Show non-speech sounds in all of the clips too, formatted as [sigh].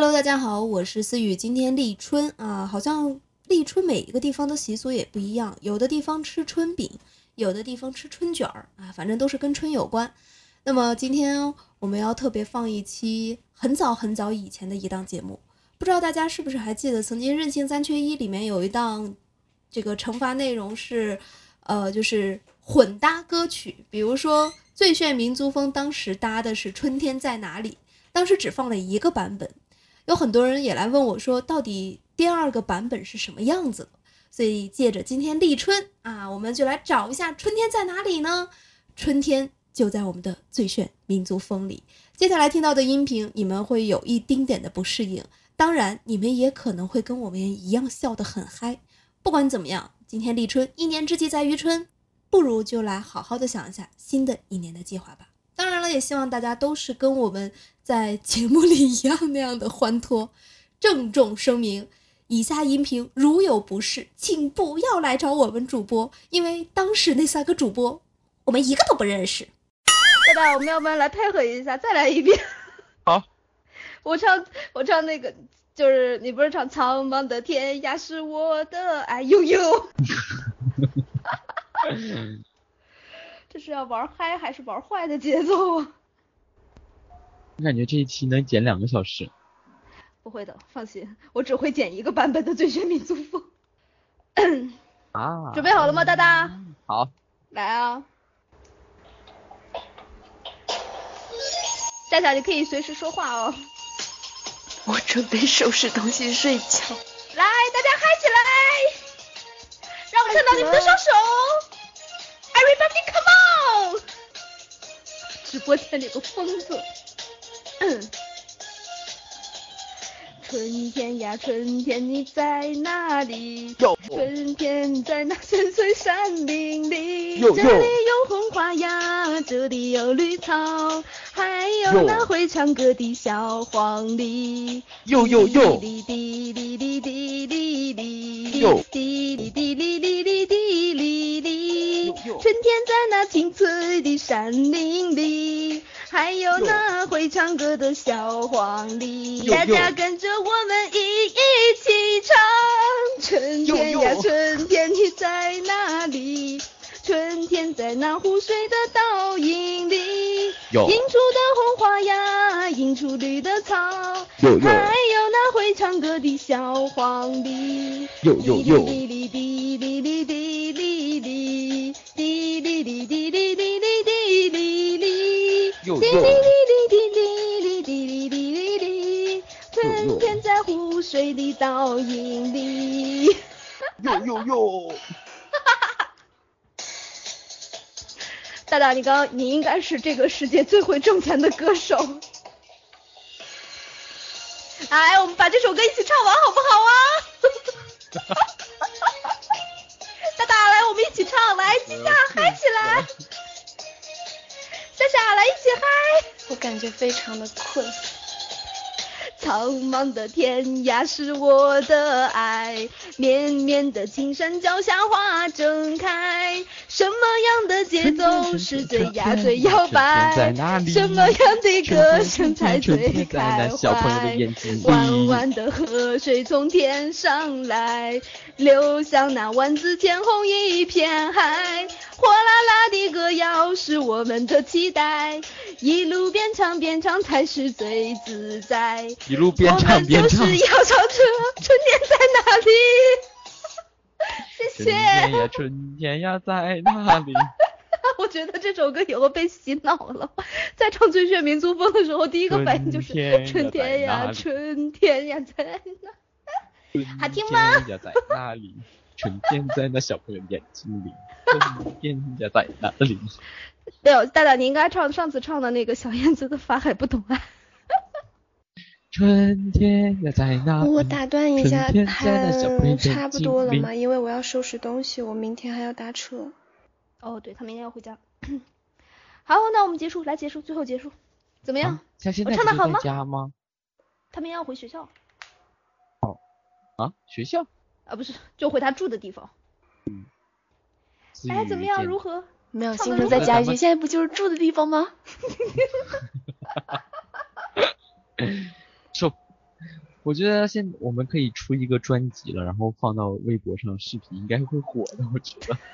Hello，大家好，我是思雨。今天立春啊，好像立春每一个地方的习俗也不一样，有的地方吃春饼，有的地方吃春卷儿啊，反正都是跟春有关。那么今天我们要特别放一期很早很早以前的一档节目，不知道大家是不是还记得，曾经《任性三缺一》里面有一档，这个惩罚内容是，呃，就是混搭歌曲，比如说《最炫民族风》当时搭的是《春天在哪里》，当时只放了一个版本。有很多人也来问我，说到底第二个版本是什么样子？所以借着今天立春啊，我们就来找一下春天在哪里呢？春天就在我们的最炫民族风里。接下来听到的音频，你们会有一丁点的不适应，当然你们也可能会跟我们一样笑得很嗨。不管怎么样，今天立春，一年之计在于春，不如就来好好的想一下新的一年的计划吧。当然了，也希望大家都是跟我们在节目里一样那样的欢脱。郑重声明，以下音频如有不适，请不要来找我们主播，因为当时那三个主播我们一个都不认识。大家，我们要不要来配合一下，再来一遍。好，我唱，我唱那个，就是你不是唱苍茫的天涯是我的爱，悠悠。[laughs] 这是要玩嗨还是玩坏的节奏啊？[laughs] 我感觉这一期能剪两个小时。不会的，放心，我只会剪一个版本的《最炫民族风》。[laughs] 啊！准备好了吗，大大？好。来啊！夏夏，你可以随时说话哦。我准备收拾东西睡觉。来，大家嗨起来！让我看到你们的双手。Everybody come on！直播间里个疯子。春天呀，春天你在哪里？春天在那深邃山林里。这里有红花呀，这里有绿草，还有那会唱歌的小黄鹂。哟哟哟！滴哩哩哩哩哩哩。滴哩哩哩哩哩哩哩哩。春天在那青翠的山林里。还有那会唱歌的小黄鹂，大家跟着我们一一起唱。春天呀，春天你在哪里？春天在那湖水的倒影里，映出的红花呀，映出绿的草，还有那会唱歌的小黄鹂。哟哟哟！滴滴滴！滴滴滴滴滴滴滴哩哩哩哩，春天在湖水的倒影里。哟哟哟！大大，你刚你应该是这个世界最会挣钱的歌手。来，我们把这首歌一起唱完好不好啊？感觉非常的困。苍茫的天涯是我的爱，绵绵的青山脚下花正开。什么样的节奏是最呀最摇摆？什么样的歌声才最开怀？弯弯的河水从天上来，流向那万紫千红一片海。火辣辣的歌谣是我们的期待，一路边唱边唱才是最自在。一路边唱边唱。我们就是要唱着春天在哪里？谢谢。春天呀，春天呀，在哪里？[laughs] 我觉得这首歌以后被洗脑了，在唱《最炫民族风》的时候，第一个反应就是春天呀，春天呀，在哪？好听吗？春天呀，在哪 [laughs] 里？春天在那小朋友眼睛里。春天呀，在哪里？[laughs] 对，大大，你应该唱上次唱的那个小燕子的《法海不懂爱》。春天呀，在哪里？我打断一下，还差不多了吗？因为我要收拾东西，我明天还要搭车。哦，对他明天要回家。[clears throat] 好，那我们结束，来结束，最后结束，怎么样？我唱的好吗？家吗？他明天要回学校。哦，啊，学校？啊，不是，就回他住的地方。嗯。哎，怎么样？如何？没有，新生再加一句，现在不就是住的地方吗？[laughs] 收。我觉得现我们可以出一个专辑了，然后放到微博上视频，应该会火的。我觉得。[laughs]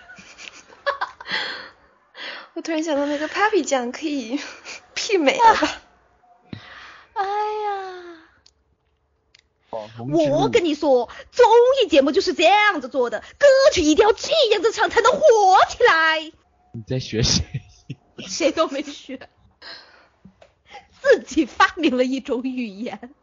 我突然想到那个 Papi 酱可以 [laughs] 媲美了吧？哎呀！我跟你说，综艺节目就是这样子做的，歌曲一定要这样子唱才能火起来。你在学谁？[laughs] 谁都没学，自己发明了一种语言。